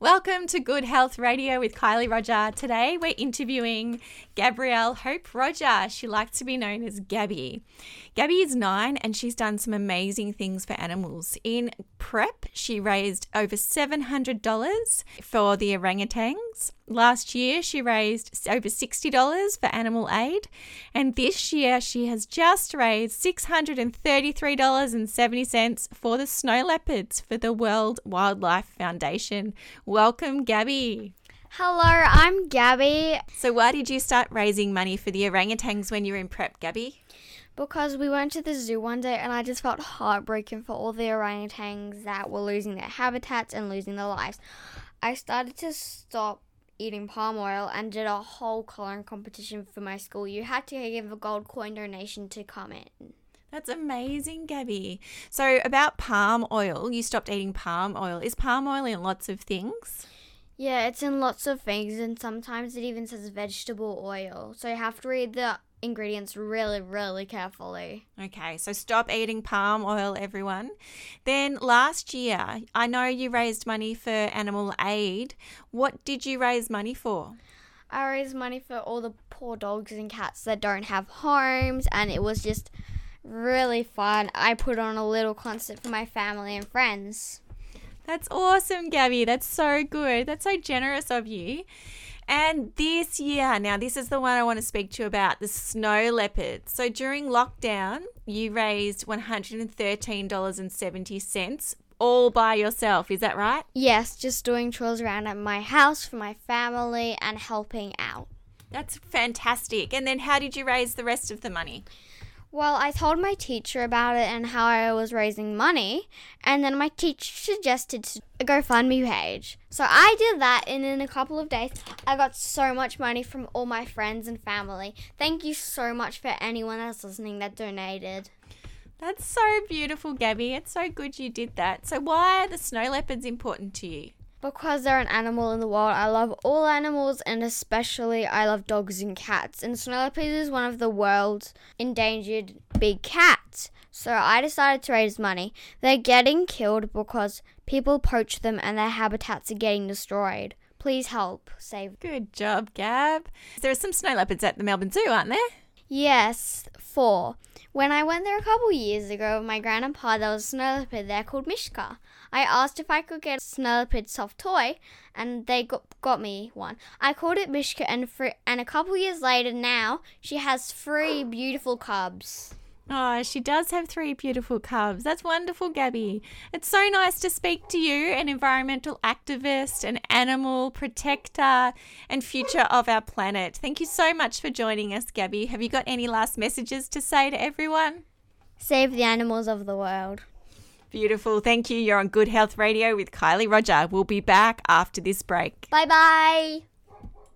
Welcome to Good Health Radio with Kylie Roger. Today we're interviewing Gabrielle Hope Roger. She likes to be known as Gabby. Gabby is nine and she's done some amazing things for animals. In prep, she raised over $700 for the orangutans. Last year, she raised over $60 for animal aid. And this year, she has just raised $633.70 for the snow leopards for the World Wildlife Foundation. Welcome, Gabby. Hello, I'm Gabby. So, why did you start raising money for the orangutans when you were in prep, Gabby? Because we went to the zoo one day and I just felt heartbroken for all the orangutans that were losing their habitats and losing their lives. I started to stop eating palm oil and did a whole coloring competition for my school. You had to give a gold coin donation to come in. That's amazing, Gabby. So, about palm oil, you stopped eating palm oil. Is palm oil in lots of things? Yeah, it's in lots of things, and sometimes it even says vegetable oil. So you have to read the ingredients really, really carefully. Okay, so stop eating palm oil, everyone. Then last year, I know you raised money for animal aid. What did you raise money for? I raised money for all the poor dogs and cats that don't have homes, and it was just really fun. I put on a little concert for my family and friends. That's awesome, Gabby. That's so good. That's so generous of you. And this year, now this is the one I want to speak to you about the snow leopard. So during lockdown, you raised $113.70 all by yourself. Is that right? Yes, just doing chores around at my house for my family and helping out. That's fantastic. And then how did you raise the rest of the money? Well, I told my teacher about it and how I was raising money, and then my teacher suggested a GoFundMe page. So I did that, and in a couple of days, I got so much money from all my friends and family. Thank you so much for anyone that's listening that donated. That's so beautiful, Gabby. It's so good you did that. So, why are the snow leopards important to you? Because they're an animal in the world. I love all animals and especially I love dogs and cats. And snow leopards is one of the world's endangered big cats. So I decided to raise money. They're getting killed because people poach them and their habitats are getting destroyed. Please help save. Good job, Gab. There are some snow leopards at the Melbourne Zoo, aren't there? Yes, four. When I went there a couple years ago with my grandpa, there was a snow leopard there called Mishka. I asked if I could get a snow leopard soft toy, and they got, got me one. I called it Mishka, and for, and a couple years later now, she has three beautiful cubs. Oh, she does have three beautiful cubs. That's wonderful, Gabby. It's so nice to speak to you, an environmental activist, an animal protector, and future of our planet. Thank you so much for joining us, Gabby. Have you got any last messages to say to everyone? Save the animals of the world. Beautiful. Thank you. You're on Good Health Radio with Kylie Roger. We'll be back after this break. Bye bye.